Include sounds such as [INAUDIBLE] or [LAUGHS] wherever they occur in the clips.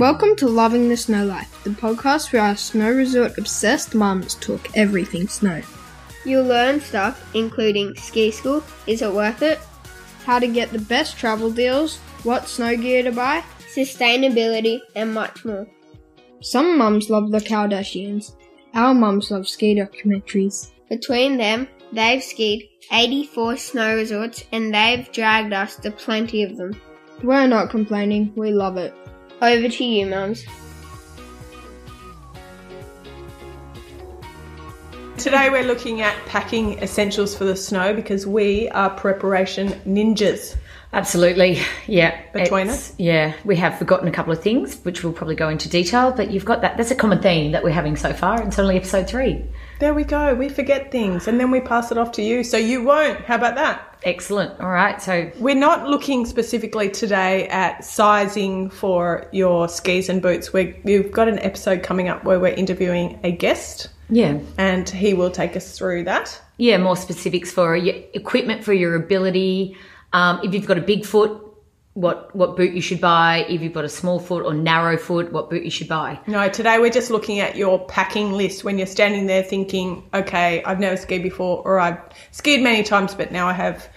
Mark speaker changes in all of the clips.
Speaker 1: Welcome to Loving the Snow Life, the podcast where our snow resort obsessed mums talk everything snow.
Speaker 2: You'll learn stuff including ski school, is it worth it,
Speaker 1: How to get the best travel deals, what snow gear to buy.
Speaker 2: sustainability, and much more.
Speaker 1: Some mums love the Kardashians. Our mums love ski documentaries.
Speaker 2: Between them, they've skied 84 snow resorts and they've dragged us to plenty of them.
Speaker 1: We're not complaining, we love it.
Speaker 2: Over to you, mums.
Speaker 3: Today we're looking at packing essentials for the snow because we are preparation ninjas.
Speaker 4: Absolutely, yeah.
Speaker 3: Between
Speaker 4: It's- Yeah, we have forgotten a couple of things, which we'll probably go into detail, but you've got that. That's a common theme that we're having so far. It's only episode three.
Speaker 3: There we go. We forget things and then we pass it off to you so you won't. How about that?
Speaker 4: Excellent. All right, so
Speaker 3: We're not looking specifically today at sizing for your skis and boots. we we've got an episode coming up where we're interviewing a guest
Speaker 4: yeah,
Speaker 3: and he will take us through that.
Speaker 4: yeah, more specifics for your equipment for your ability. Um, if you've got a big foot, what what boot you should buy. If you've got a small foot or narrow foot, what boot you should buy.
Speaker 3: No, today we're just looking at your packing list when you're standing there thinking, okay, I've never skied before, or I've skied many times, but now I have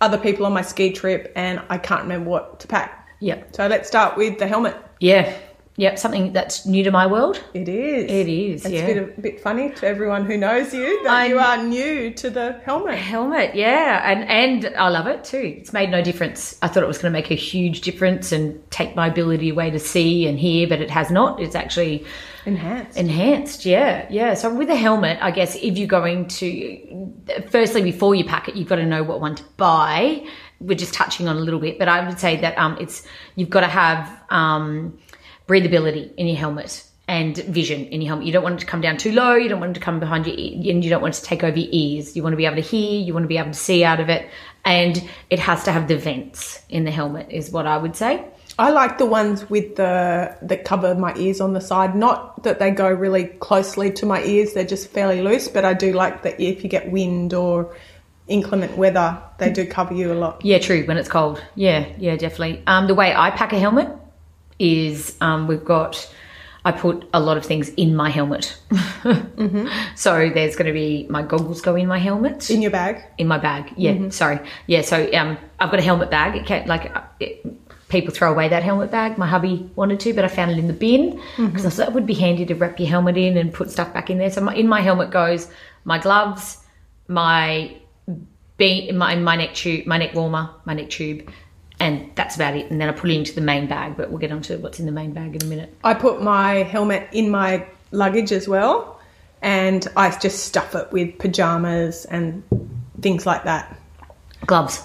Speaker 3: other people on my ski trip and I can't remember what to pack.
Speaker 4: yeah
Speaker 3: So let's start with the helmet.
Speaker 4: Yeah. Yep. Something that's new to my world.
Speaker 3: It is.
Speaker 4: It is,
Speaker 3: It's
Speaker 4: yeah.
Speaker 3: a bit, a bit funny to everyone who knows you that
Speaker 4: I'm-
Speaker 3: you are new to the helmet.
Speaker 4: Helmet, yeah, and and I love it too. It's made no difference. I thought it was going to make a huge difference and take my ability away to see and hear, but it has not. It's actually
Speaker 3: Enhanced.
Speaker 4: enhanced. Yeah, yeah. So with a helmet, I guess if you're going to, firstly, before you pack it, you've got to know what one to buy. We're just touching on a little bit, but I would say that um, it's you've got to have um, breathability in your helmet and vision in your helmet. You don't want it to come down too low. You don't want it to come behind your ear, and you don't want it to take over your ears. You want to be able to hear. You want to be able to see out of it, and it has to have the vents in the helmet. Is what I would say.
Speaker 3: I like the ones with the that cover my ears on the side. Not that they go really closely to my ears; they're just fairly loose. But I do like that if you get wind or inclement weather, they do cover you a lot.
Speaker 4: Yeah, true. When it's cold. Yeah, yeah, definitely. Um, the way I pack a helmet is um, we've got. I put a lot of things in my helmet. [LAUGHS] So there's going to be my goggles go in my helmet
Speaker 3: In your bag,
Speaker 4: in my bag. Yeah, sorry. Yeah, so um, I've got a helmet bag. It can like it, people throw away that helmet bag. My hubby wanted to, but I found it in the bin because I thought it would be handy to wrap your helmet in and put stuff back in there. So my, in my helmet goes my gloves, my be my my neck tube, my neck warmer, my neck tube, and that's about it. And then I put it into the main bag. But we'll get onto what's in the main bag in a minute.
Speaker 3: I put my helmet in my luggage as well, and I just stuff it with pajamas and things like that.
Speaker 4: Gloves,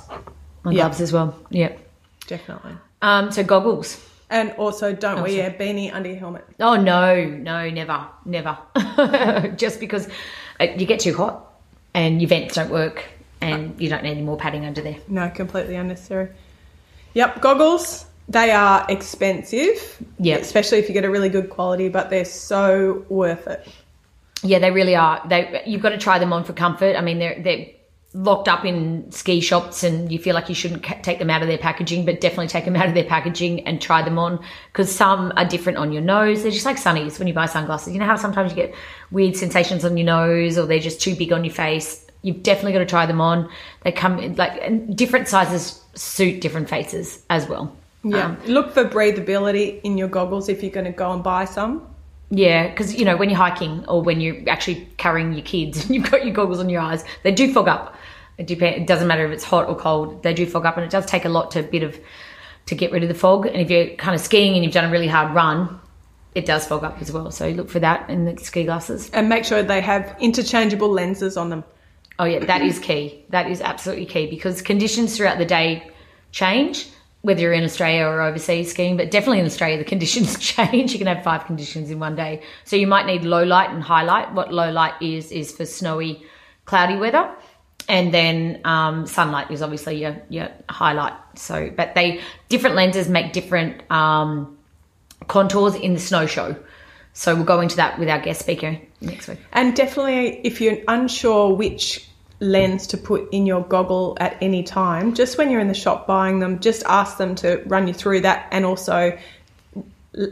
Speaker 4: my
Speaker 3: Yeah.
Speaker 4: gloves as well. Yep.
Speaker 3: Definitely.
Speaker 4: Um, so goggles.
Speaker 3: And also, don't wear a beanie under your helmet.
Speaker 4: Oh no, no, never, never. [LAUGHS] Just because uh, you get too hot and your vents don't work and you don't need any more padding under there.
Speaker 3: No, completely unnecessary. Yep, goggles. They are expensive.
Speaker 4: Yep.
Speaker 3: Especially if you get a really good quality, but they're so worth it.
Speaker 4: Yeah, they really are. They you've got to try them on for comfort. I mean, they're they're locked up in ski shops and you feel like you shouldn't take them out of their packaging, but definitely take them out of their packaging and try them on because some are different on your nose. They're just like sunnies when you buy sunglasses. You know how sometimes you get weird sensations on your nose or they're just too big on your face. You've definitely got to try them on. They come in like and different sizes suit different faces as well.
Speaker 3: Yeah.
Speaker 4: Um,
Speaker 3: Look for breathability in your goggles if you're going to go and buy some.
Speaker 4: Yeah, because you know when you're hiking or when you're actually carrying your kids [LAUGHS] and you've got your goggles on your eyes, they do fog up. It depend. It doesn't matter if it's hot or cold. They do fog up, and it does take a lot to a bit of to get rid of the fog. And if you're kind of skiing and you've done a really hard run, it does fog up as well. So look for that in the ski glasses.
Speaker 3: And make sure they have interchangeable lenses on them.
Speaker 4: Oh yeah, that is key. That is absolutely key because conditions throughout the day change, whether you're in Australia or overseas skiing. But definitely in Australia, the [LAUGHS] conditions change. You can have five conditions in one day, so you might need low light and high light. What low light is is for snowy, cloudy weather, and then um, sunlight is obviously your your highlight. So, but they different lenses make different um, contours in the snow show. So we'll go into that with our guest speaker next week.
Speaker 3: And definitely, if you're unsure which lens to put in your goggle at any time, just when you're in the shop buying them, just ask them to run you through that and also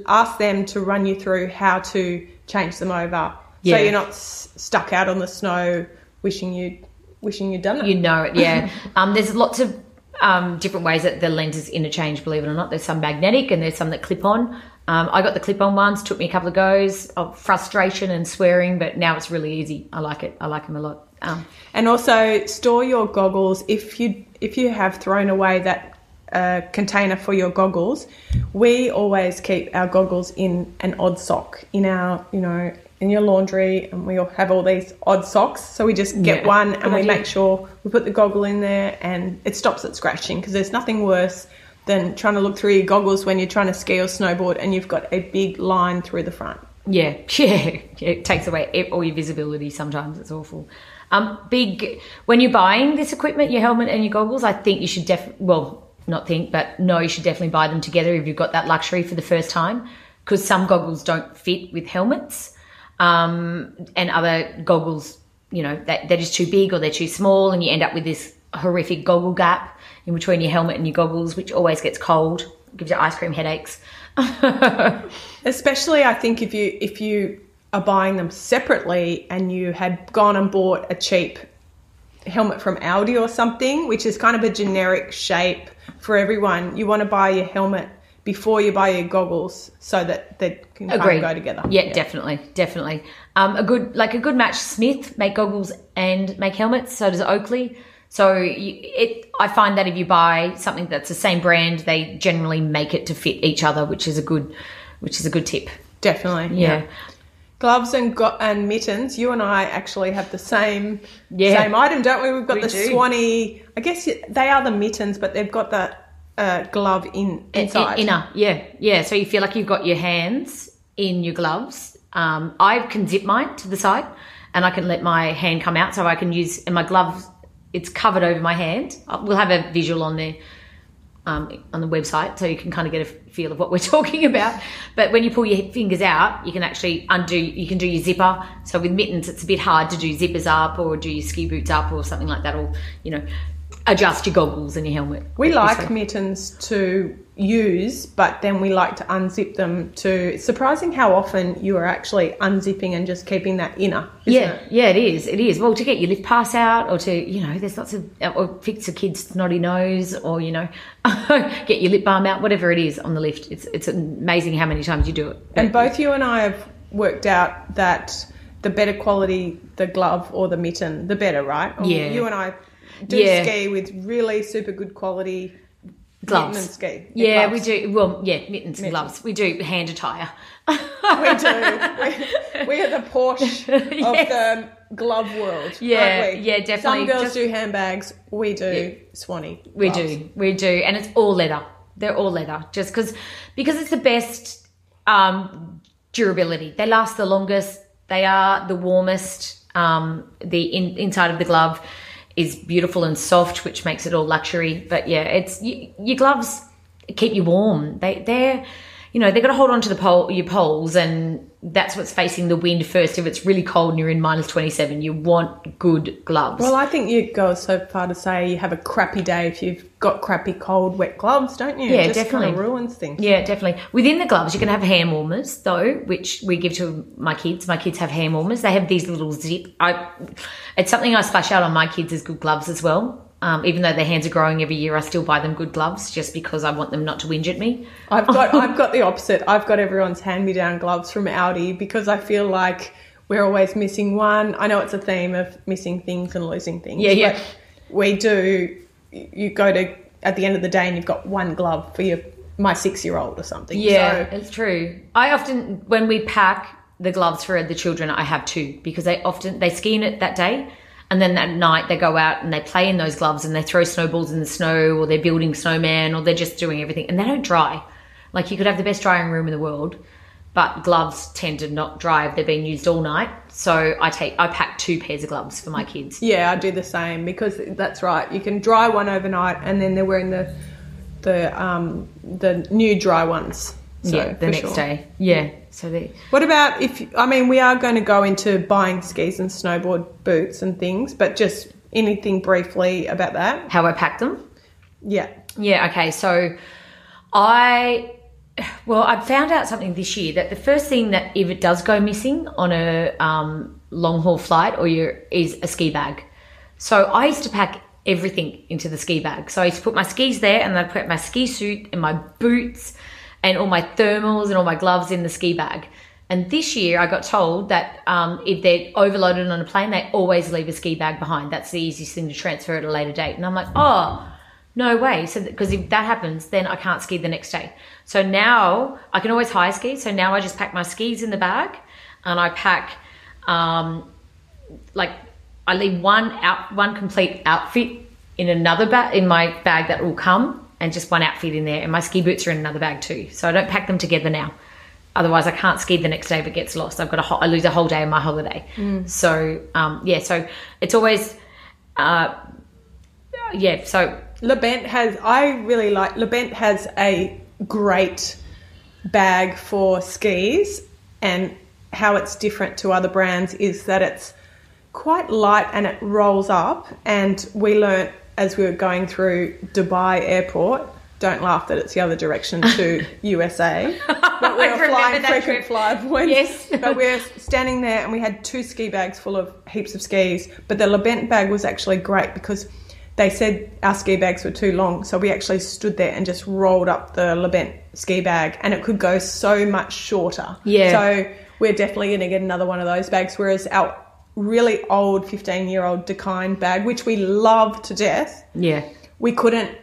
Speaker 3: ask them to run you through how to change them over,
Speaker 4: Yeah.
Speaker 3: so you're not s- stuck out on the snow wishing you wishing you'd done it.
Speaker 4: You know it, yeah. [LAUGHS] um, there's lots of um, different ways that the lenses interchange, believe it or not. There's some magnetic and there's some that clip on. Um, I got the clip on ones, took me a couple of goes of frustration and swearing, but now it's really easy. I like it. I like them a lot. Um,
Speaker 3: And also store your goggles if you if you have thrown away that uh, container for your goggles. We always keep our goggles in an odd sock in our you know in your laundry, and we all have all these odd socks. So we just get
Speaker 4: Yeah,
Speaker 3: one and we
Speaker 4: idea.
Speaker 3: make sure we put the goggle in there, and it stops it scratching because there's nothing worse. Than trying to look through your goggles when you're trying to ski or snowboard and you've got a big line through the front.
Speaker 4: Yeah, [LAUGHS] yeah, it takes away all your visibility. Sometimes it's awful. Um, big when you're buying this equipment, your helmet and your goggles. I think you should def well, not think, but no, you should definitely buy them together if you've got that luxury for the first time, because some goggles don't fit with helmets, um, and other goggles, you know, that they're too big or they're too small, and you end up with this horrific goggle gap in between your helmet and your goggles, which always gets cold, gives you ice cream headaches. [LAUGHS]
Speaker 3: Especially, I think if you if you are buying them separately and you had gone and bought a cheap helmet from Aldi or something, which is kind of a generic shape for everyone, you want to buy your helmet before you buy your goggles so that they can kind of go together.
Speaker 4: Yeah, definitely, definitely. Um, a good like a good match. Smith make goggles and make helmets. So does Oakley. So you, it, I find that if you buy something that's the same brand, they generally make it to fit each other, which is a good, which is a good tip.
Speaker 3: Definitely.
Speaker 4: Yeah,
Speaker 3: Gloves and go- and mittens. You and I actually have the same
Speaker 4: Yeah.
Speaker 3: same item, don't we? We've got
Speaker 4: We
Speaker 3: the
Speaker 4: do.
Speaker 3: Swany. I guess they are the mittens, but they've got the uh, glove in inside.
Speaker 4: inner. Yeah, yeah. So you feel like you've got your hands in your gloves. Um, I can zip mine to the side, and I can let my hand come out, so I can use and my glove. It's covered over my hand. Uh, We'll have a visual on there. um, on the website, so you can kind of get a feel of what we're [LAUGHS] talking about. But when you pull your fingers out, you can actually undo. You can do your zipper. So with mittens, it's a bit hard to do zippers up or do your ski boots up or something like that, or you know, adjust your goggles and your helmet.
Speaker 3: We like mittens to use, but then we like to unzip them to. It's surprising how often you are actually unzipping and just keeping that inner. isn't
Speaker 4: Yeah,
Speaker 3: it?
Speaker 4: yeah, it is. It is. Well, to get your lift pass out, or to you know, there's lots of or fix a kid's snotty nose, or you know, [LAUGHS] get your lip balm out, whatever it is on the lift. It's it's amazing how many times you do it.
Speaker 3: And both you and I have worked out that the better quality the glove or the mitten, the better, right? Or
Speaker 4: Yeah.
Speaker 3: You and I do
Speaker 4: Yeah.
Speaker 3: ski with really super good quality
Speaker 4: gloves.
Speaker 3: mitten and ski.
Speaker 4: Yeah,
Speaker 3: gloves.
Speaker 4: we do. Well, yeah, mittens and gloves. We do hand attire.
Speaker 3: We do. we, [LAUGHS] we are the Porsche of the glove world.
Speaker 4: Yeah, yeah, definitely.
Speaker 3: Some girls
Speaker 4: Just-
Speaker 3: do handbags. We do Swany.
Speaker 4: We
Speaker 3: gloves.
Speaker 4: do, we do, and it's all leather. They're all leather, just because because it's the best um, durability. They last the longest. They are the warmest. Um, the in, inside of the glove is beautiful and soft, which makes it all luxury. But yeah, it's y your gloves keep you warm. They they're you know they've got to hold on to the pole your poles and that's what's facing the wind first if it's really cold and you're in minus 27 you want good gloves
Speaker 3: Well, I think you go so far to say you have a crappy day if you've got crappy, cold, wet gloves, don't you?
Speaker 4: Yeah,
Speaker 3: it just
Speaker 4: definitely.
Speaker 3: Kind of ruins things.
Speaker 4: Yeah, definitely. Within the gloves, you can have hand warmers though, which we give to my kids. My kids have hand warmers. They have these little zip. I, it's something I splash out on my kids as good gloves as well. Um, even though their hands are growing every year, I still buy them good gloves just because I want them not to whinge at me.
Speaker 3: I've got [LAUGHS] I've got the opposite. I've got everyone's hand me down gloves from Aldi because I feel like we're always missing one. I know it's a theme of missing things and losing things.
Speaker 4: Yeah, yeah.
Speaker 3: we do. You go to at the end of the day and you've got one glove for your my six year old or something.
Speaker 4: Yeah,
Speaker 3: So,
Speaker 4: it's true. I often, when we pack the gloves for the children, I have two because they often they ski in it that day, and then that night they go out and they play in those gloves and they throw snowballs in the snow, or they're building snowman, or they're just doing everything, and they don't dry. Like you could have the best drying room in the world, but gloves tend to not dry if they're being used all night. So I take I pack two pairs of gloves for my kids.
Speaker 3: yeah, I do the same because that's right. You can dry one overnight and then they're wearing the the um the new dry ones. So,
Speaker 4: yeah, the next
Speaker 3: sure.
Speaker 4: day. Yeah, so they
Speaker 3: What about if I mean we are going to go into buying skis and snowboard boots and things, but just anything briefly about that?
Speaker 4: how I pack them.
Speaker 3: Yeah.
Speaker 4: Yeah, okay. So I Well, I found out something this year that the first thing that if it does go missing on a um, long haul flight or you is a ski bag. So I used to pack everything into the ski bag. So I used to put my skis there and then I put my ski suit and my boots and all my thermals and all my gloves in the ski bag. And this year I got told that um, if they're overloaded on a plane, they always leave a ski bag behind. That's the easiest thing to transfer at a later date. And I'm like, oh, no way. So, because if that happens, then I can't ski the next day. So now I can always hire ski. So now I just pack my skis in the bag and I pack, um, like, I leave one out, one complete outfit in another bag, in my bag that will come and just one outfit in there. And my ski boots are in another bag too. So I don't pack them together now. Otherwise, I can't ski the next day if it gets lost. I've got a ho- I lose a whole day of my holiday. So um, yeah, so it's always uh, yeah. So
Speaker 3: Le Bent has, I really like, Le Bent has a great bag for skis and how it's different to other brands is that it's quite light and it rolls up and we learnt as we were going through Dubai airport don't laugh that it's the other direction to [LAUGHS] USA [LAUGHS] but we were flying frequent flyer points
Speaker 4: Yes.
Speaker 3: but we were standing there and we had two ski bags full of heaps of skis but the Le Bent bag was actually great because they said our ski bags were too long, so we actually stood there and just rolled up the Le Bent ski bag, and it could go so much shorter.
Speaker 4: Yeah.
Speaker 3: So we're definitely going to get another one of those bags. Whereas our really old 15 year old Dakine bag, which we love to death,
Speaker 4: yeah.
Speaker 3: we couldn't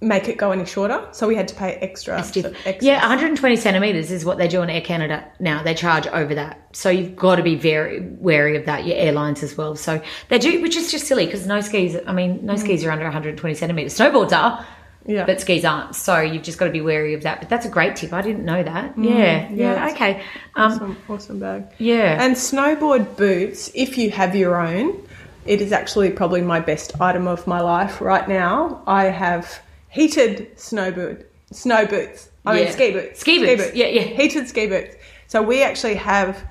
Speaker 3: make it go any shorter, so we had to pay extra.
Speaker 4: It's diff-
Speaker 3: sort of extra.
Speaker 4: yeah, 120 centimeters is what they do on Air Canada now. They charge over that, so you've got to be very wary of that. Your airlines as well. So they do, which is just silly because no skis. I mean, no mm. skis are under 120 centimeters. Snowboards are,
Speaker 3: Yeah.
Speaker 4: but skis aren't. So you've just got to be wary of that. But that's a great tip. I didn't know that. yeah, yeah.
Speaker 3: yeah,
Speaker 4: Okay. Um,
Speaker 3: awesome, awesome bag.
Speaker 4: yeah.
Speaker 3: And snowboard boots, if you have your own, it is actually probably my best item of my life right now. I have heated snowboard snow boots. I mean
Speaker 4: Yeah.
Speaker 3: ski boots.
Speaker 4: Ski boots, yeah, yeah.
Speaker 3: Heated ski boots. So we actually have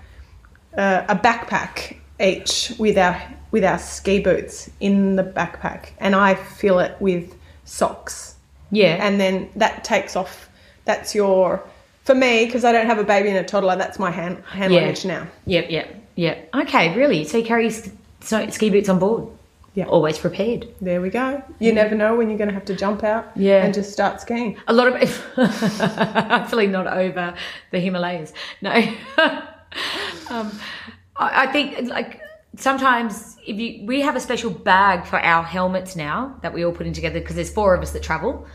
Speaker 3: uh, a backpack each with our with our ski boots in the backpack, and I fill it with socks
Speaker 4: yeah.
Speaker 3: and then that takes off. That's your for me because I don't have a baby and a toddler. That's my hand hand
Speaker 4: Yeah.
Speaker 3: luggage now.
Speaker 4: Yep, yep, yep. Okay, really? So you carry sk- ski boots on board?
Speaker 3: Yeah.
Speaker 4: Always prepared.
Speaker 3: There we go. You never know when you're going to have to jump out
Speaker 4: Yeah.
Speaker 3: and just start skiing.
Speaker 4: A lot of [LAUGHS] hopefully not over the Himalayas. No, [LAUGHS] um, I, I think like sometimes if you we have a special bag for our helmets now that we all put in together because there's four of us that travel.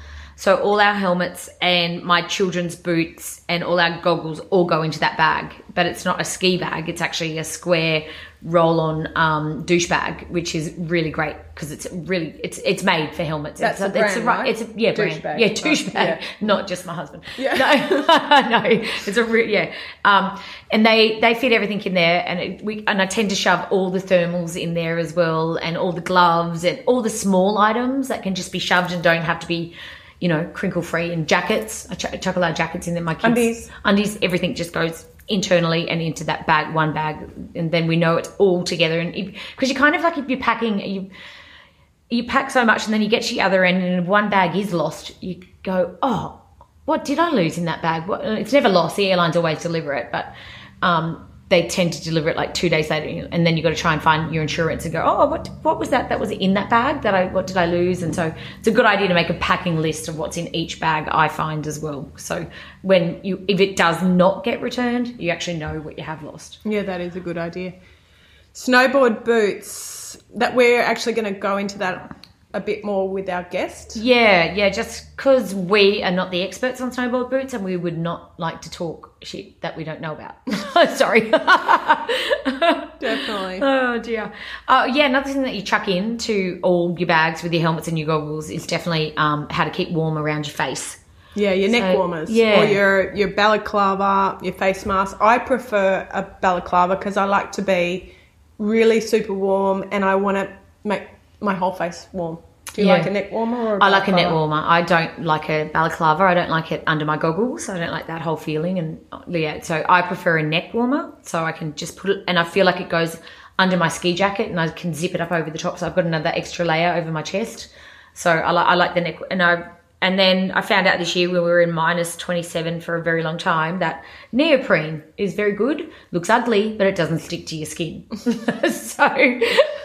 Speaker 4: So all our helmets and my children's boots and all our goggles all go into that bag, but it's not a ski bag. It's actually a square roll-on um, douche bag, which is really great because it's really it's it's made for helmets.
Speaker 3: That's
Speaker 4: it's
Speaker 3: the
Speaker 4: it's
Speaker 3: brand,
Speaker 4: right-? It's a, yeah,
Speaker 3: Douche
Speaker 4: brand.
Speaker 3: bag.
Speaker 4: Yeah, douche
Speaker 3: Right,
Speaker 4: bag,
Speaker 3: yeah. [LAUGHS]
Speaker 4: not just my husband.
Speaker 3: Yeah. [LAUGHS]
Speaker 4: No, [LAUGHS] no, it's a yeah. Um, and they they fit everything in there, and it, we and I tend to shove all the thermals in there as well, and all the gloves and all the small items that can just be shoved and don't have to be. You know, crinkle free and jackets. I a lot of jackets in there. My kids,
Speaker 3: Undies.
Speaker 4: undies, everything just goes internally and into that bag, one bag, and then we know it's all together. And because you're kind of like if you're packing, you you pack so much and then you get to the other end and one bag is lost, you go, oh, what did I lose in that bag? What, it's never lost. The airlines always deliver it, but um, they tend to deliver it like two days later, and then you've got to try and find your insurance and go, oh, what what was that? That was in that bag. That I what did I lose? And so it's a good idea to make a packing list of what's in each bag. I find as well. So when you if it does not get returned, you actually know what you have lost.
Speaker 3: Yeah, that is a good idea. Snowboard boots. That we're actually going to go into that a bit more with our guest.
Speaker 4: Yeah, yeah, just because we are not the experts on snowboard boots and we would not like to talk shit that we don't know about. [LAUGHS] Sorry. [LAUGHS]
Speaker 3: Definitely.
Speaker 4: oh dear. Uh, yeah, another thing that you chuck into all your bags with your helmets and your goggles is definitely um, how to keep warm around your face.
Speaker 3: Yeah, your neck warmers.
Speaker 4: yeah.
Speaker 3: Or your, your balaclava, your face mask. I prefer a balaclava because I like to be really super warm and I want to make my whole face warm. Do you
Speaker 4: Yeah.
Speaker 3: like a neck warmer or a
Speaker 4: I like a neck warmer. I don't like a balaclava. I don't like it under my goggles. I don't like that whole feeling. And uh, yeah, so I prefer a neck warmer. So I can just put it, and I feel like it goes under my ski jacket, and I can zip it up over the top. So I've got another extra layer over my chest. So I like I like the neck, and I and then I found out this year when we were in minus 27 for a very long time that neoprene is very good. Looks ugly, but it doesn't stick to your skin. [LAUGHS] so, [LAUGHS]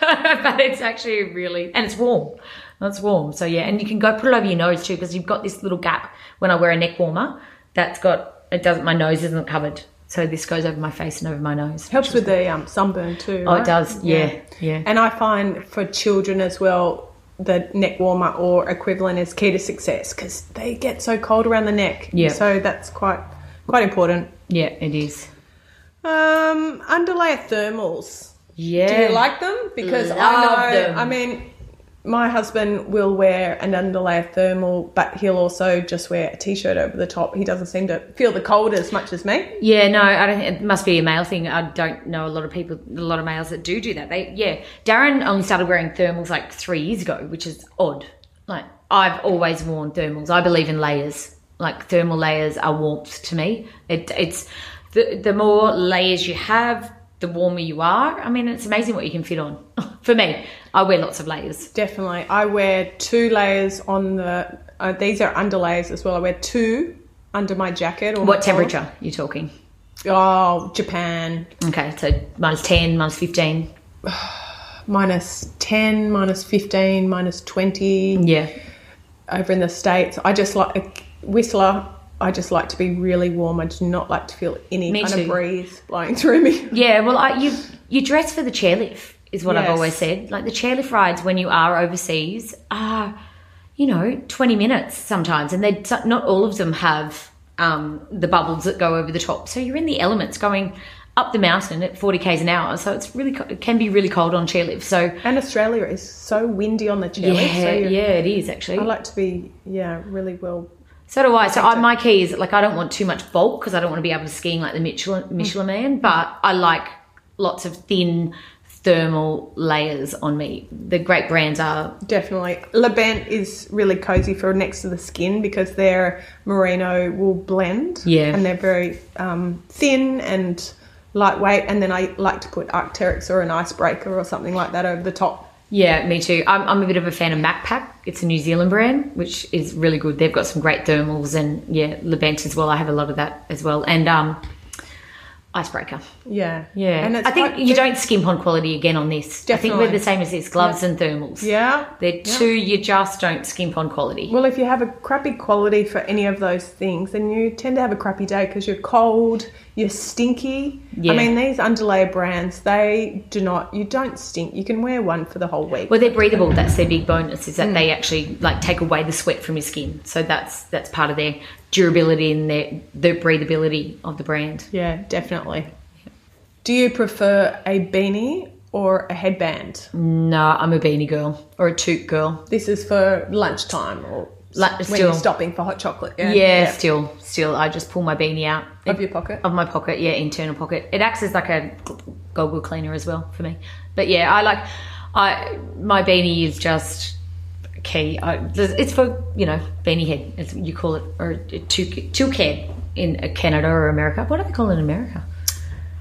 Speaker 4: but it's actually really, and it's warm. It's warm. So yeah, and you can go put it over your nose too because you've got this little gap when I wear a neck warmer that's got, it doesn't, my nose isn't covered. So this goes over my face and over my nose.
Speaker 3: Helps with the um, sunburn too.
Speaker 4: Oh,
Speaker 3: right?
Speaker 4: it does. Yeah. Yeah.
Speaker 3: And I find for children as well, the neck warmer or equivalent is key to success because they get so cold around the neck.
Speaker 4: Yeah.
Speaker 3: So that's quite quite important.
Speaker 4: yeah, it is.
Speaker 3: Um, underlayer thermals.
Speaker 4: Yeah.
Speaker 3: Do you like them? Because I know.
Speaker 4: them.
Speaker 3: I mean, my husband will wear an underlayer thermal, but he'll also just wear a t-shirt over the top. He doesn't seem to feel the cold as much as me.
Speaker 4: Yeah, no, I don't it must be a male thing. I don't know a lot of people, a lot of males that do do that. They, yeah, Darren only started wearing thermals like three years ago, which is odd. Like I've always worn thermals. I believe in layers. Like thermal layers are warmth to me. It, it's the the more layers you have, the warmer you are. I mean, it's amazing what you can fit on. [LAUGHS] For me, I wear lots of layers.
Speaker 3: Definitely. I wear two layers on the. Uh, these are underlayers as well. I wear two under my jacket. Or
Speaker 4: What temperature you talking?
Speaker 3: Oh, Japan.
Speaker 4: Okay, so minus ten, minus fifteen. [SIGHS]
Speaker 3: Minus 10, minus 15, minus 20
Speaker 4: Yeah,
Speaker 3: over in the States. I just like Whistler. I just like to be really warm. I do not like to feel any
Speaker 4: Me
Speaker 3: kind
Speaker 4: too.
Speaker 3: of breeze blowing through me. [LAUGHS]
Speaker 4: Yeah, well, I, you you dress for the chairlift is what I've always said. Like the chairlift rides when you are overseas are, you know, twenty minutes sometimes, and they not all of them have um, the bubbles that go over the top. So you're in the elements going up the mountain at forty k's an hour. So it's really it can be really cold on chairlift. So
Speaker 3: And Australia is so windy on the chairlift.
Speaker 4: yeah,
Speaker 3: so
Speaker 4: yeah, it is actually.
Speaker 3: I like to be, yeah, really well.
Speaker 4: So do I. So I, my key is like I don't want too much bulk because I don't want to be able to skiing like the Michelin, Michelin man, but I like lots of thin thermal layers on me. The great brands are
Speaker 3: Definitely. Le Bent is really cozy for next to the skin because their merino will blend.
Speaker 4: Yeah.
Speaker 3: And they're very um, thin and lightweight. And then I like to put Arc'teryx or an icebreaker or something like that over the top.
Speaker 4: Yeah, me too. I'm, I'm a bit of a fan of Macpac. It's a New Zealand brand, which is really good. They've got some great thermals and yeah, Le Bent as well. I have a lot of that as well, and um, icebreaker.
Speaker 3: Yeah.
Speaker 4: Yeah,
Speaker 3: And it's
Speaker 4: I think
Speaker 3: quite-
Speaker 4: you don't skimp on quality again on this. Definitely. I think we're the same as this: gloves and thermals.
Speaker 3: Yeah.
Speaker 4: they're two. You just don't skimp on quality.
Speaker 3: Well, if you have a crappy quality for any of those things, then you tend to have a crappy day because you're cold, you're stinky.
Speaker 4: Yeah.
Speaker 3: I mean, these underlayer brands, they do not, you don't stink. You can wear one for the whole week.
Speaker 4: Well, they're breathable. That's their big bonus is that mm. they actually like take away the sweat from your skin. So that's that's part of their durability and their the breathability of the brand.
Speaker 3: Yeah, definitely. Do you prefer a beanie or a headband?
Speaker 4: No, I'm a beanie girl or a toque girl.
Speaker 3: This is for lunchtime or
Speaker 4: Lu-
Speaker 3: when
Speaker 4: still.
Speaker 3: you're stopping for hot chocolate.
Speaker 4: Yeah, still, still, I just pull my beanie out
Speaker 3: Of your pocket.
Speaker 4: of my pocket. Yeah, internal pocket. It acts as like a goggle cleaner as well for me. But yeah, I like I my beanie is just key. I, it's for you know beanie head, as you call it, or toque toque head in Canada or America. What do they call it in America?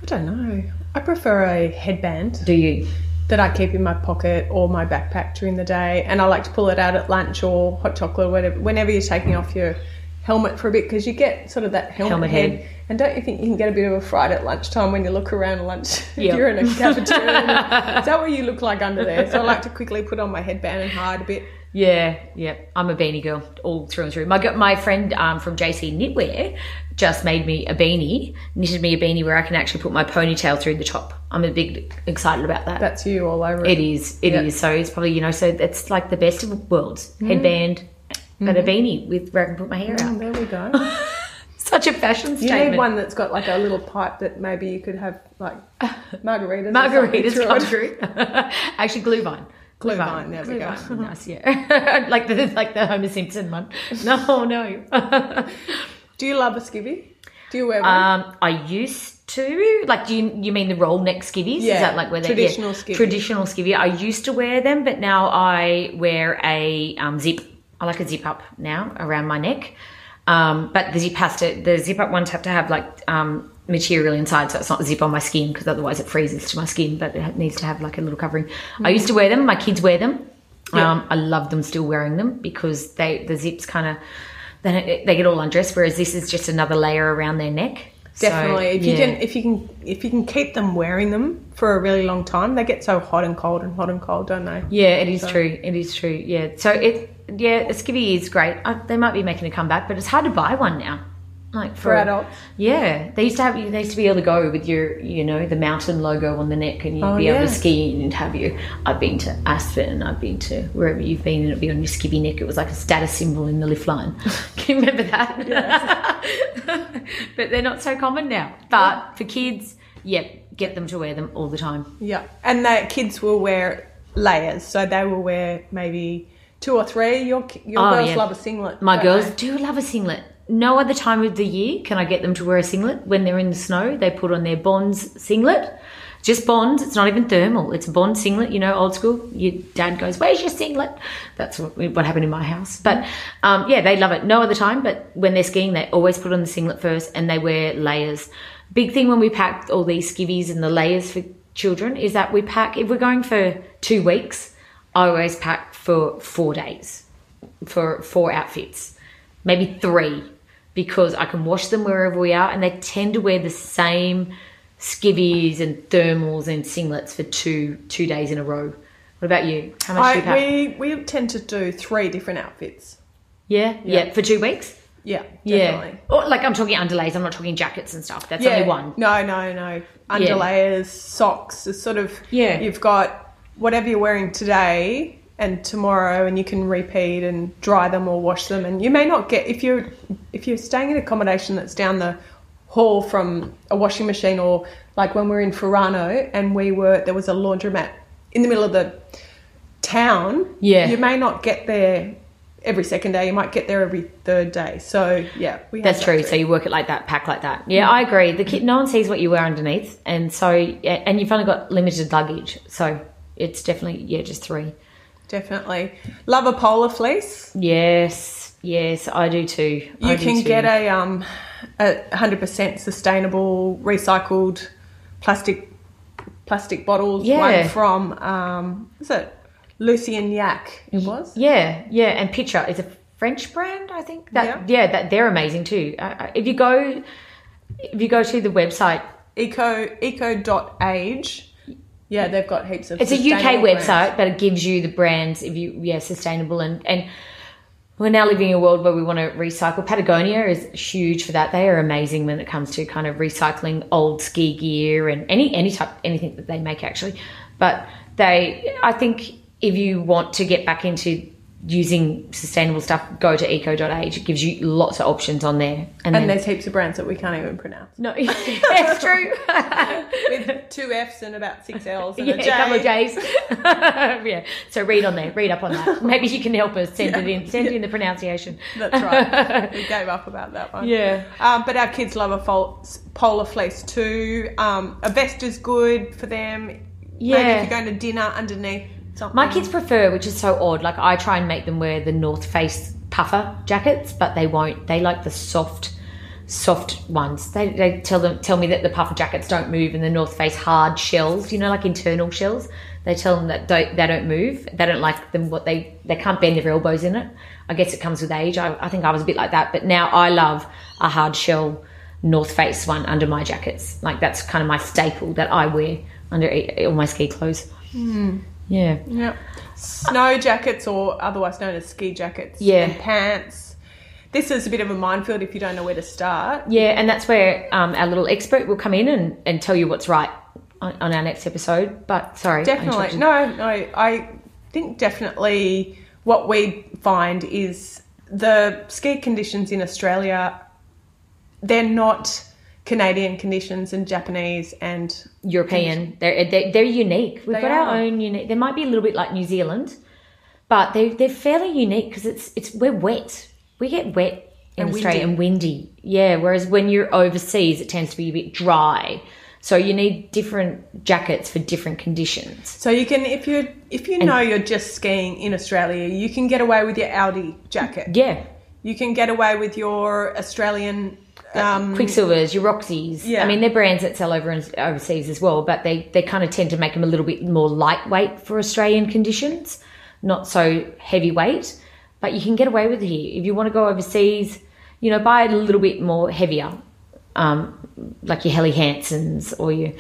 Speaker 3: I don't know. I prefer a headband
Speaker 4: Do you?
Speaker 3: That I keep in my pocket or my backpack during the day, and I like to pull it out at lunch or hot chocolate or whatever. Whenever you're taking off your helmet for a bit, because you get sort of that helmet,
Speaker 4: Helmet
Speaker 3: head.
Speaker 4: head.
Speaker 3: And don't you think you can get a bit of a fright at lunchtime when you look around lunch? [LAUGHS] if
Speaker 4: Yep.
Speaker 3: you're in a cafeteria. [LAUGHS] Is that what you look like under there? So I like to quickly put on my headband and hide a bit.
Speaker 4: Yeah, yeah. I'm a beanie girl all through and through. My my friend um, from JC Knitwear just made me a beanie, knitted me a beanie where I can actually put my ponytail through the top. I'm a big excited about that.
Speaker 3: That's you all over
Speaker 4: it is, it is.
Speaker 3: Yeah.
Speaker 4: So it's probably you know, so it's like the best of worlds. Mm-hmm. Headband, but a mm-hmm. beanie with where I can put my hair
Speaker 3: Oh,
Speaker 4: out.
Speaker 3: there we go. [LAUGHS]
Speaker 4: Such a fashion statement.
Speaker 3: You need one that's got like a little pipe that maybe you could have like [LAUGHS] margaritas.
Speaker 4: Margaritas come
Speaker 3: through. [LAUGHS]
Speaker 4: Actually,
Speaker 3: glühwein. Glühwein, there we go. [LAUGHS]
Speaker 4: Nice, yeah. [LAUGHS] like the like the Homer Simpson one. [LAUGHS] No, no.
Speaker 3: Do you love a skivvy? Do you wear one?
Speaker 4: Um, I used to like. Do you you mean the roll neck skivvies?
Speaker 3: Yeah,
Speaker 4: Is that like where they
Speaker 3: traditional
Speaker 4: yeah,
Speaker 3: skivvy.
Speaker 4: Traditional skivvy. I used to wear them, but now I wear a um, zip. I like a zip up now around my neck. Um, but the zip has to. The zip up ones have to have like um, material inside, so it's not zip on my skin because otherwise it freezes to my skin. But it needs to have like a little covering. I used to wear them. My kids wear them.
Speaker 3: Yeah.
Speaker 4: Um, I love them still wearing them because they the zips kind of they don't, they get all undressed, whereas this is just another layer around their neck. So,
Speaker 3: Definitely. if you
Speaker 4: yeah.
Speaker 3: can if you can if you can keep them wearing them for a really long time, they get so hot and cold and hot and cold, don't they?
Speaker 4: Yeah, it is true. It is true. Yeah. So it yeah, a skivvy is great. I, they might be making a comeback, but it's hard to buy one now. Like
Speaker 3: For adults.
Speaker 4: Yeah, they used to have. They used to be able to go with your, you know, the mountain logo on the neck, and you'd
Speaker 3: Oh,
Speaker 4: be able
Speaker 3: yeah.
Speaker 4: to ski and have you. I've been to Aspen, I've been to wherever you've been, and it'd be on your skivvy neck. It was like a status symbol in the lift line. [LAUGHS] Can you remember that? [LAUGHS] but they're not so common now. But for kids, yep, get them to wear them all the time.
Speaker 3: Yeah. And the kids will wear layers, so they will wear maybe two or three. Your your
Speaker 4: Oh,
Speaker 3: girls
Speaker 4: yeah.
Speaker 3: love a singlet.
Speaker 4: My girls
Speaker 3: they?
Speaker 4: do love a singlet. No other time of the year can I get them to wear a singlet. When they're in the snow, they put on their Bonds singlet. Just Bonds. It's not even thermal. It's Bond singlet. You know, old school. Your dad goes, "Where's your singlet?" That's what, what happened in my house. But um, yeah, they love it. No other time, but when they're skiing, they always put on the singlet first, and they wear layers. Big thing when we pack all these skivvies and the layers for children is that we pack if we're going for two weeks. I always pack for four days for four outfits, maybe three, because I can wash them wherever we are, and they tend to wear the same skivvies and thermals and singlets for two two days in a row. What about you? How much do you pack?
Speaker 3: We we tend to do three different outfits.
Speaker 4: yeah, yeah,
Speaker 3: Yeah.
Speaker 4: for two weeks.
Speaker 3: Yeah,
Speaker 4: Yeah, or like I'm talking underlays. I'm not talking jackets and stuff. That's
Speaker 3: Yeah.
Speaker 4: only one.
Speaker 3: No, no, no. Underlayers, socks. It's sort of
Speaker 4: Yeah.
Speaker 3: You've got whatever you're wearing today and tomorrow, and you can repeat and dry them or wash them. And you may not get if you're if you're staying in accommodation that's down the hall from a washing machine, or like when we were in Ferrano and we were there was a laundromat in the middle of the town.
Speaker 4: Yeah.
Speaker 3: you may not get there. Every second day, you might get there every third day. So yeah, we
Speaker 4: That's
Speaker 3: that
Speaker 4: true.
Speaker 3: too.
Speaker 4: So you work it like that, pack like that. Yeah, I agree. The kid, no one sees what you wear underneath, and so yeah, and you've only got limited luggage, so it's definitely yeah, just three.
Speaker 3: Definitely. Love a polar fleece.
Speaker 4: Yes, yes, I do too. I
Speaker 3: You
Speaker 4: do
Speaker 3: can
Speaker 4: too.
Speaker 3: get a um a 100% sustainable recycled plastic plastic bottles
Speaker 4: Yeah.
Speaker 3: one from um is it Lucy and Yak it was?
Speaker 4: yeah, yeah, and Picture is a French brand, I think. That yeah, that they're amazing too. Uh, uh, if you go, if you go to the website,
Speaker 3: Eco eco dot age. Yeah, they've got heaps of
Speaker 4: it's a UK
Speaker 3: sustainable
Speaker 4: website,
Speaker 3: brands.
Speaker 4: but it gives you the brands. If you yeah, sustainable and and. We're now living in a world where we want to recycle. Patagonia is huge for that. They are amazing when it comes to kind of recycling old ski gear and any any type anything that they make actually. But they, I think, if you want to get back into using sustainable stuff, go to eco.age. It gives you lots of options on there. And,
Speaker 3: And
Speaker 4: then,
Speaker 3: there's heaps of brands that we can't even pronounce.
Speaker 4: no, [LAUGHS] that's true. [LAUGHS]
Speaker 3: With two F's and about six [LAUGHS] L's and
Speaker 4: yeah,
Speaker 3: a
Speaker 4: a
Speaker 3: J.
Speaker 4: couple of J's. yeah. So read on there. Read up on that. Maybe you can help us send it in. Send in the pronunciation.
Speaker 3: That's right. we gave up about that one.
Speaker 4: Yeah.
Speaker 3: Um, but our kids love a fol- polar fleece too. Um, a vest is good for them. Maybe
Speaker 4: Yeah.
Speaker 3: if you're going to dinner underneath something.
Speaker 4: My kids prefer, which is so odd. Like I try and make them wear the North Face puffer jackets, but they won't. They like the soft, soft ones. They, they tell them tell me that the puffer jackets don't move, and the North Face hard shells. You know, like internal shells. They tell them that don't, they don't move. They don't like them. What they they can't bend their elbows in it. I guess it comes with age. I, I think I was a bit like that, but now I love a hard shell North Face one under my jackets. Like that's kind of my staple that I wear under e- all my ski clothes. Hmm. Yeah.
Speaker 3: Yeah. Snow jackets, or otherwise known as ski jackets.
Speaker 4: Yeah.
Speaker 3: And pants. This is a bit of a minefield if you don't know where to start.
Speaker 4: Yeah, and that's where um, our little expert will come in and, and tell you what's right on, on our next episode. But sorry,
Speaker 3: Definitely. No, no. I think definitely what we find is the ski conditions in Australia, they're not Canadian conditions and Japanese and
Speaker 4: European. They're, they're they're unique. We've
Speaker 3: They
Speaker 4: got our own unique. They might be a little bit like New Zealand, but they they're fairly unique because it's it's we're wet. We get wet in
Speaker 3: And
Speaker 4: Australia
Speaker 3: windy.
Speaker 4: and windy. Yeah, whereas when you're overseas, it tends to be a bit dry. So you need different jackets for different conditions.
Speaker 3: So you can, if you if you know you're just skiing in Australia, you can get away with your Aldi jacket.
Speaker 4: Yeah,
Speaker 3: You can get away with your Australian. Um,
Speaker 4: Quiksilvers, your Roxy's.
Speaker 3: Yeah.
Speaker 4: I mean, they're brands that sell over in, overseas as well, but they, they kind of tend to make them a little bit more lightweight for Australian conditions. not so heavyweight, but you can get away with it here. If you want to go overseas, you know, buy it a little bit more heavier, um, like your Helly Hansens or your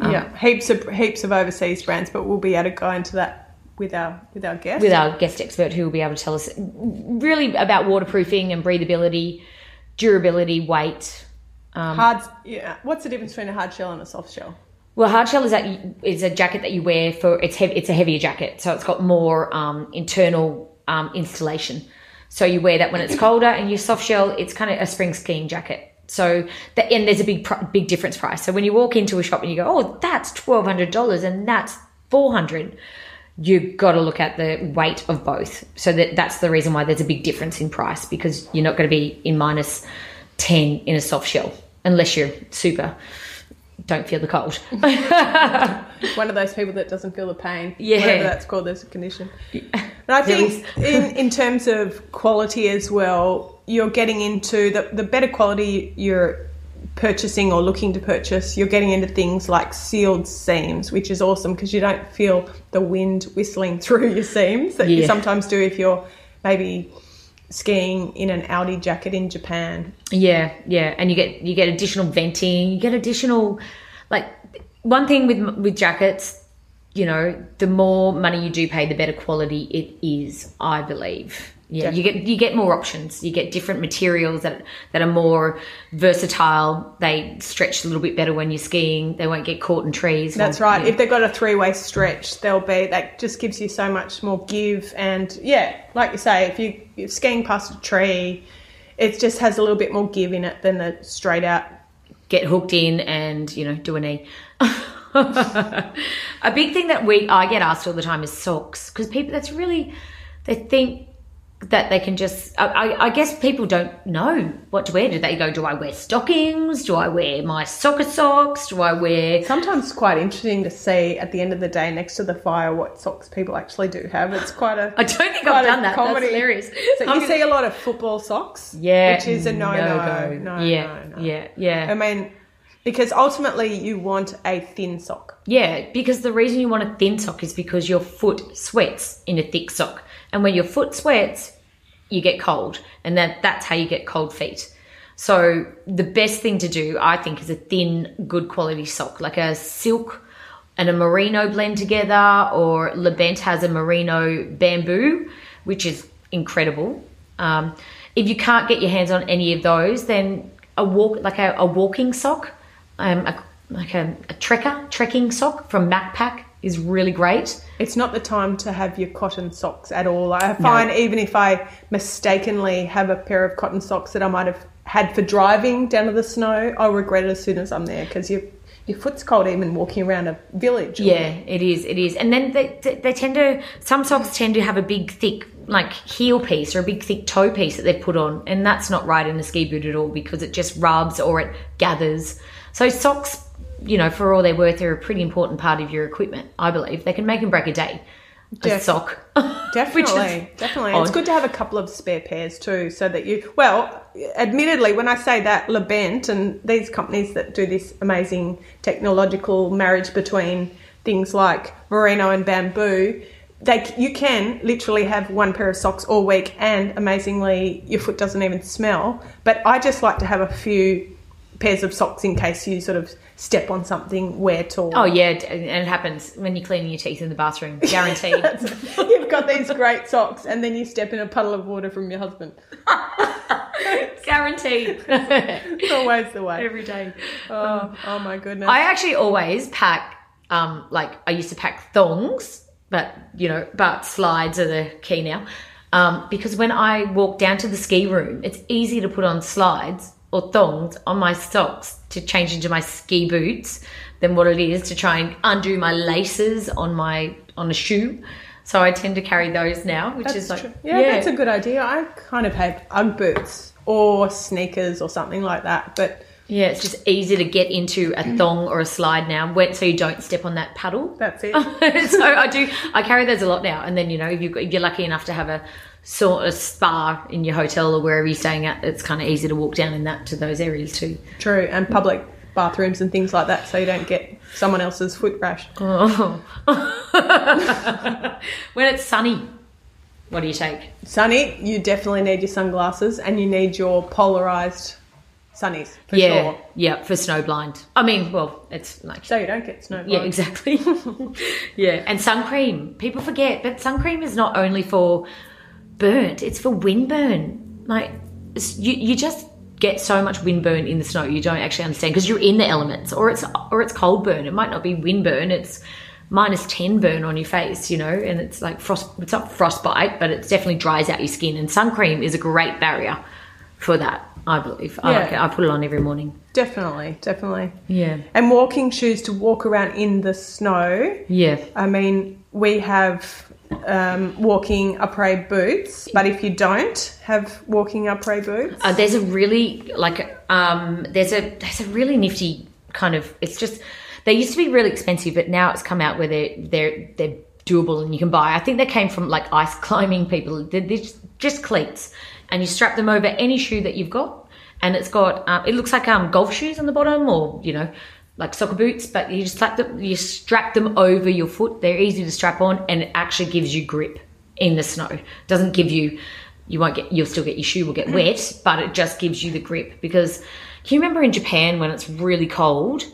Speaker 3: yeah, heaps of heaps of overseas brands, but we'll be able to go into that with our with our guests.
Speaker 4: with our guest expert who will be able to tell us really about waterproofing and breathability, durability, weight.
Speaker 3: hard. Yeah, what's the difference between a hard shell and a soft shell?
Speaker 4: Well, hard shell is that you, is a jacket that you wear for it's heavy. It's a heavier jacket, so it's got more um, internal um, installation. So you wear that when it's colder, and your soft shell, it's kind of a spring skiing jacket. So that and there's a big big difference price. So when you walk into a shop and you go, oh, that's twelve hundred dollars and that's four hundred, you've got to look at the weight of both. So that that's the reason why there's a big difference in price because you're not going to be in minus ten in a soft shell unless you're super. Don't feel the cold. [LAUGHS]
Speaker 3: One of those people that doesn't feel the pain.
Speaker 4: Yeah.
Speaker 3: Whatever that's called, there's a condition. [LAUGHS] And I think in, in terms of quality as well, you're getting into the, the better quality you're purchasing or looking to purchase, you're getting into things like sealed seams, which is awesome because you don't feel the wind whistling [LAUGHS] through your seams that you sometimes do if you're maybe skiing in an Aldi jacket in Japan.
Speaker 4: Yeah, yeah, and you get you get additional venting, you get additional like one thing with with jackets, you know, the more money you do pay, the better quality it is, I believe. Yeah, you get you get more options. You get different materials that that are more versatile. They stretch a little bit better when you're skiing. They won't get caught in trees.
Speaker 3: That's right.
Speaker 4: yeah.
Speaker 3: If they've got a three way stretch, they'll be that just gives you so much more give. And yeah, like you say, if you you're skiing past a tree, it just has a little bit more give in it than the straight out.
Speaker 4: get hooked in and you know do a knee. [LAUGHS] [LAUGHS] a big thing that we I get asked all the time is socks because people that's really they think that they can just I, I, I guess people don't know what to wear. Do they go? Do I wear stockings? Do I wear my soccer socks? Do I wear?
Speaker 3: Sometimes it's quite interesting to see at the end of the day next to the fire what socks people actually do have. It's quite a. [LAUGHS]
Speaker 4: I don't think I've done that.
Speaker 3: comedy.
Speaker 4: That's hilarious.
Speaker 3: So
Speaker 4: I'm
Speaker 3: you see a lot of football socks,
Speaker 4: yeah,
Speaker 3: which is a no no
Speaker 4: no-go.
Speaker 3: no
Speaker 4: yeah,
Speaker 3: no no.
Speaker 4: yeah, yeah.
Speaker 3: I mean, because ultimately you want a thin sock.
Speaker 4: Yeah, because the reason you want a thin sock is because your foot sweats in a thick sock. And when your foot sweats, you get cold. And that, that's how you get cold feet. So the best thing to do, I think, is a thin, good quality sock, like a silk and a merino blend together, or Le Bent has a merino bamboo, which is incredible. Um, if you can't get your hands on any of those, then a walk like a, a walking sock, um, a, like a, a trekker trekking sock from Macpac is really great.
Speaker 3: It's not the time to have your cotton socks at all. I find even if I mistakenly have a pair of cotton socks that I might have had for driving down to the snow, I'll regret it as soon as I'm there because your your foot's cold even walking around a village.
Speaker 4: Yeah, it is. It is. And then they, they, they tend to, some socks tend to have a big, thick, like heel piece or a big, thick toe piece that they've put on. And that's not right in a ski boot at all because it just rubs or it gathers. So socks, you know, for all they're worth, are a pretty important part of your equipment, I believe. They can make and break a day. A
Speaker 3: Def-
Speaker 4: sock. [LAUGHS]
Speaker 3: Definitely, definitely. It's good to have a couple of spare pairs too, so that you. Well, admittedly, when I say that, Le Bent and these companies that do this amazing technological marriage between things like merino and bamboo, they you can literally have one pair of socks all week, and amazingly, your foot doesn't even smell. But I just like to have a few pairs of socks in case you sort of step on something wet or.
Speaker 4: Oh, yeah. And it happens when you're cleaning your teeth in the bathroom. Guaranteed. [LAUGHS]
Speaker 3: You've got these great socks, and then you step in a puddle of water from your husband. [LAUGHS]
Speaker 4: Guaranteed.
Speaker 3: It's always the way.
Speaker 4: Every day.
Speaker 3: Oh, oh my goodness.
Speaker 4: I actually always pack, um, like I used to pack thongs, but you know, but slides are the key now. Um, because when I walk down to the ski room, it's easy to put on slides or thongs on my socks to change into my ski boots than what it is to try and undo my laces on my on a shoe. So I tend to carry those now, which
Speaker 3: that's
Speaker 4: is like
Speaker 3: true. Yeah, that's a good idea. I kind of have UGG boots or sneakers or something like that. But
Speaker 4: yeah, it's just easy to get into a mm. thong or a slide now, when, so you don't step on that paddle.
Speaker 3: that's it. [LAUGHS]
Speaker 4: so I do. I carry those a lot now. And then you know, if, you, if you're lucky enough to have a sort of spa in your hotel or wherever you're staying at, it's kind of easy to walk down in that to those areas too.
Speaker 3: True. And public bathrooms and things like that, so you don't get someone else's foot rash.
Speaker 4: Oh. [LAUGHS] when it's sunny, what do you take?
Speaker 3: Sunny, you definitely need your sunglasses and you need your polarized sunnies for
Speaker 4: yeah,
Speaker 3: sure,
Speaker 4: yeah, for snowblind. I mean, well, it's like
Speaker 3: so you don't get snow.
Speaker 4: Yeah, exactly. [LAUGHS] yeah, and sun cream. People forget, but sun cream is not only for burnt; it's for windburn. Like you, you just get so much windburn in the snow. You don't actually understand because you're in the elements, or it's or it's cold burn. It might not be windburn. It's minus ten burn on your face, you know, and it's like frost. It's not frostbite, but it definitely dries out your skin. And sun cream is a great barrier for that. I believe. I
Speaker 3: Yeah.
Speaker 4: like it. I put it on every morning.
Speaker 3: Definitely, definitely.
Speaker 4: Yeah.
Speaker 3: And walking shoes to walk around in the snow.
Speaker 4: Yeah.
Speaker 3: I mean, we have um, walking après boots, but if you don't have walking après boots,
Speaker 4: Uh, there's a really like um, there's a there's a really nifty kind of it's just they used to be really expensive, but now it's come out where they're they're they're doable and you can buy. I think they came from like ice climbing people. They're, they're just, just cleats, and you strap them over any shoe that you've got, and it's got um, it looks like um, golf shoes on the bottom or you know like soccer boots, but you just slap them you strap them over your foot. They're easy to strap on, and it actually gives you grip in the snow. doesn't give you you won't get you'll still get your shoe will get wet [CLEARS THROAT] but it just gives you the grip because can you remember in japan when it's really cold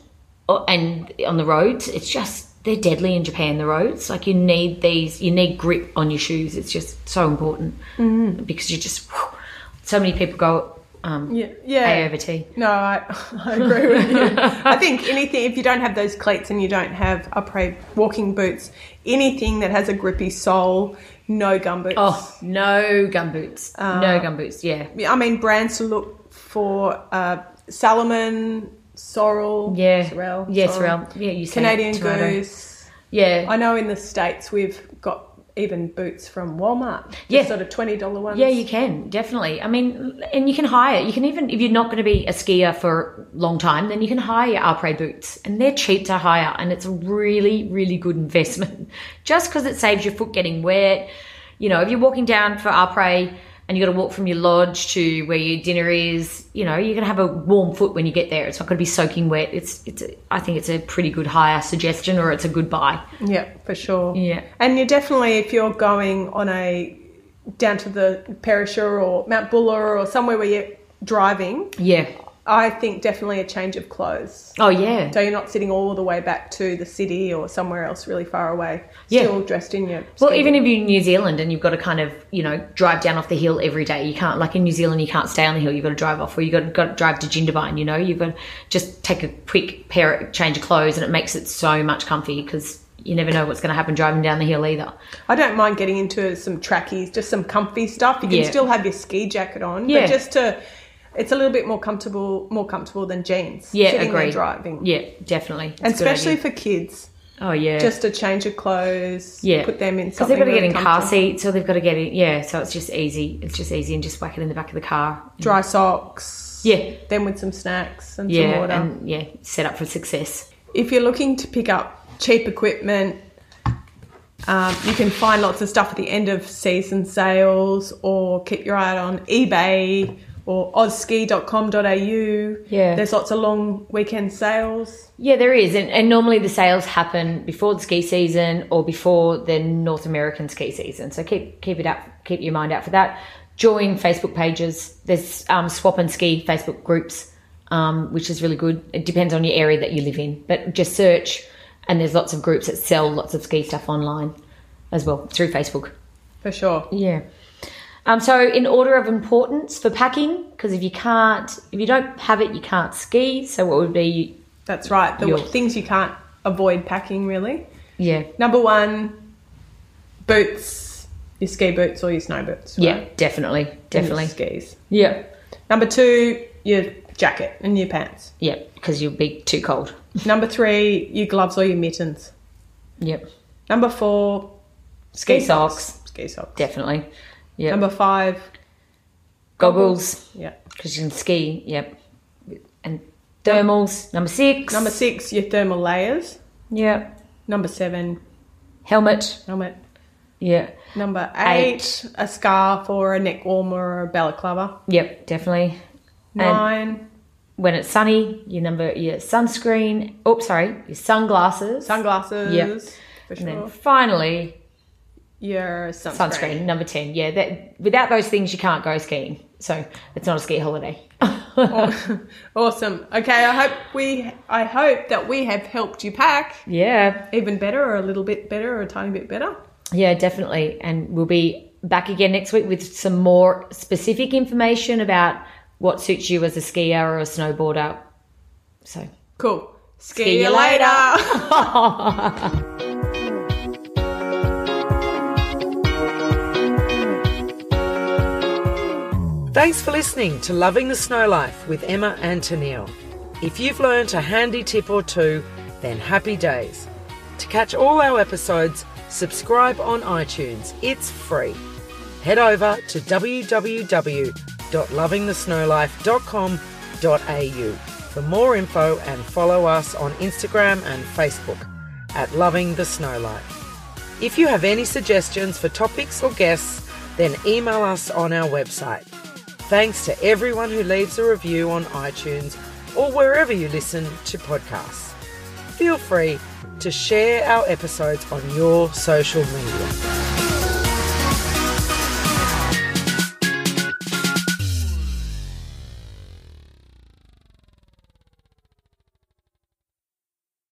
Speaker 4: oh, and on the roads it's just they're deadly in japan the roads like you need these you need grip on your shoes it's just so important because you just so many people go um
Speaker 3: yeah, yeah.
Speaker 4: A over T.
Speaker 3: No, I, [LAUGHS] I agree with you. I think anything, if you don't have those cleats and you don't have après walking boots, anything that has a grippy sole, no gum boots.
Speaker 4: Oh, no gum boots. no gum boots. Yeah.
Speaker 3: I mean, brands to look for uh, Salomon, Sorel,
Speaker 4: Yeah.
Speaker 3: Sorel,
Speaker 4: Yeah,
Speaker 3: Sorel.
Speaker 4: Sorel. Yeah, you say
Speaker 3: Canadian
Speaker 4: tomato.
Speaker 3: Goose.
Speaker 4: Yeah.
Speaker 3: I know in the States we've got even boots from Walmart.
Speaker 4: Yeah.
Speaker 3: Sort of $20 ones.
Speaker 4: Yeah, you can definitely. I mean, and you can hire. You can even if you're not going to be a skier for a long time, then you can hire your après boots, and they're cheap to hire, and it's a really, really good investment. [LAUGHS] Just because it saves your foot getting wet. You know, if you're walking down for après and you got to walk from your lodge to where your dinner is, you know, you're going to have a warm foot when you get there. It's not going to be soaking wet. It's, it's. A, I think it's a pretty good hire suggestion, or it's a good buy.
Speaker 3: Yeah, for sure.
Speaker 4: Yeah.
Speaker 3: And you're definitely, if you're going on a down to the Perisher or Mount Buller or somewhere where you're driving,
Speaker 4: Yeah.
Speaker 3: I think definitely a change of clothes.
Speaker 4: Oh yeah.
Speaker 3: So you're not sitting all the way back to the city or somewhere else really far away.
Speaker 4: Yeah.
Speaker 3: Still dressed in your
Speaker 4: Well, even if you're in New Zealand and you've got to kind of, you know, drive down off the hill every day, you can't, like in New Zealand, you can't stay on the hill. You've got to drive off, or you've got to, got to drive to Jindabyne, you know, you've got to just take a quick pair, change of clothes, and it makes it so much comfy because you never know what's going to happen driving down the hill either.
Speaker 3: I don't mind getting into some trackies, just some comfy stuff. You can
Speaker 4: Yeah.
Speaker 3: still have your ski jacket on,
Speaker 4: Yeah.
Speaker 3: but just to it's a little bit more comfortable more comfortable than jeans.
Speaker 4: Yeah,
Speaker 3: there driving.
Speaker 4: Yeah, definitely. It's
Speaker 3: And especially
Speaker 4: idea.
Speaker 3: for kids.
Speaker 4: oh yeah,
Speaker 3: Just a change of clothes.
Speaker 4: yeah,
Speaker 3: Put them in
Speaker 4: because they've got to get in car seats, or they've got to get in. Yeah, so it's just easy. It's just easy, and just whack it in the back of the car.
Speaker 3: Dry socks.
Speaker 4: Yeah,
Speaker 3: Then with some snacks and some
Speaker 4: yeah,
Speaker 3: water.
Speaker 4: and yeah, set up for success.
Speaker 3: if you're looking to pick up cheap equipment, um, you can find lots of stuff at the end of season sales or keep your eye on eBay or ozski.com.au.
Speaker 4: Yeah.
Speaker 3: There's lots of long weekend sales.
Speaker 4: Yeah, there is, and, and normally the sales happen before the ski season or before the North American ski season. So keep keep it up, keep your mind out for that. Join Facebook pages. There's um, swap and ski Facebook groups, um, which is really good. It depends on your area that you live in, but just search, and there's lots of groups that sell lots of ski stuff online as well through Facebook.
Speaker 3: For sure.
Speaker 4: Yeah. Um, so, in order of importance for packing, because if you can't, if you don't have it, you can't ski. So, what would be,
Speaker 3: That's right. The
Speaker 4: Your-
Speaker 3: things you can't avoid packing, really.
Speaker 4: yeah,
Speaker 3: Number one, boots, your ski boots or your snow boots. right?
Speaker 4: yeah, definitely, definitely,
Speaker 3: skis.
Speaker 4: yeah,
Speaker 3: Number two, your jacket and your pants.
Speaker 4: yeah, because you'll be too cold. [LAUGHS]
Speaker 3: Number three, your gloves or your mittens.
Speaker 4: Yep,
Speaker 3: Number four,
Speaker 4: ski socks,
Speaker 3: Ski socks.
Speaker 4: definitely. Yep,
Speaker 3: Number five,
Speaker 4: goggles
Speaker 3: yeah.
Speaker 4: because you can ski. Yep, and thermals. Number six.
Speaker 3: Number six, your thermal layers.
Speaker 4: Yep,
Speaker 3: Number seven,
Speaker 4: helmet.
Speaker 3: helmet.
Speaker 4: Yeah,
Speaker 3: Number
Speaker 4: Eight.
Speaker 3: eight, a scarf or a neck warmer or a balaclava.
Speaker 4: yep, definitely. And-
Speaker 3: Nine,
Speaker 4: when it's sunny, your number your sunscreen. Oh, sorry, your sunglasses.
Speaker 3: Sunglasses.
Speaker 4: Yep.
Speaker 3: For
Speaker 4: and then finally,
Speaker 3: Your sunscreen.
Speaker 4: sunscreen number ten. Yeah, that without those things, you can't go skiing. So it's not a ski holiday. [LAUGHS]
Speaker 3: Awesome. Okay, I hope we I hope that we have helped you pack
Speaker 4: yeah,
Speaker 3: even better or a little bit better or a tiny bit better.
Speaker 4: yeah, definitely. And we'll be back again next week with some more specific information about what suits you as a skier or a snowboarder. So.
Speaker 3: Cool. Ski,
Speaker 4: See
Speaker 3: you
Speaker 4: you
Speaker 3: later. [LAUGHS]
Speaker 5: Thanks for listening to Loving the Snow Life with Emma and Tennille. If you've learnt a handy tip or two, then happy days. To catch all our episodes, subscribe on iTunes. It's free. Head over to www.lovingthesnowlife.com.au for more info and follow us on Instagram and Facebook at Loving the Snow Life. If you have any suggestions for topics or guests, then email us on our website. Thanks to everyone who leaves a review on iTunes or wherever you listen to podcasts. Feel free to share our episodes on your social media.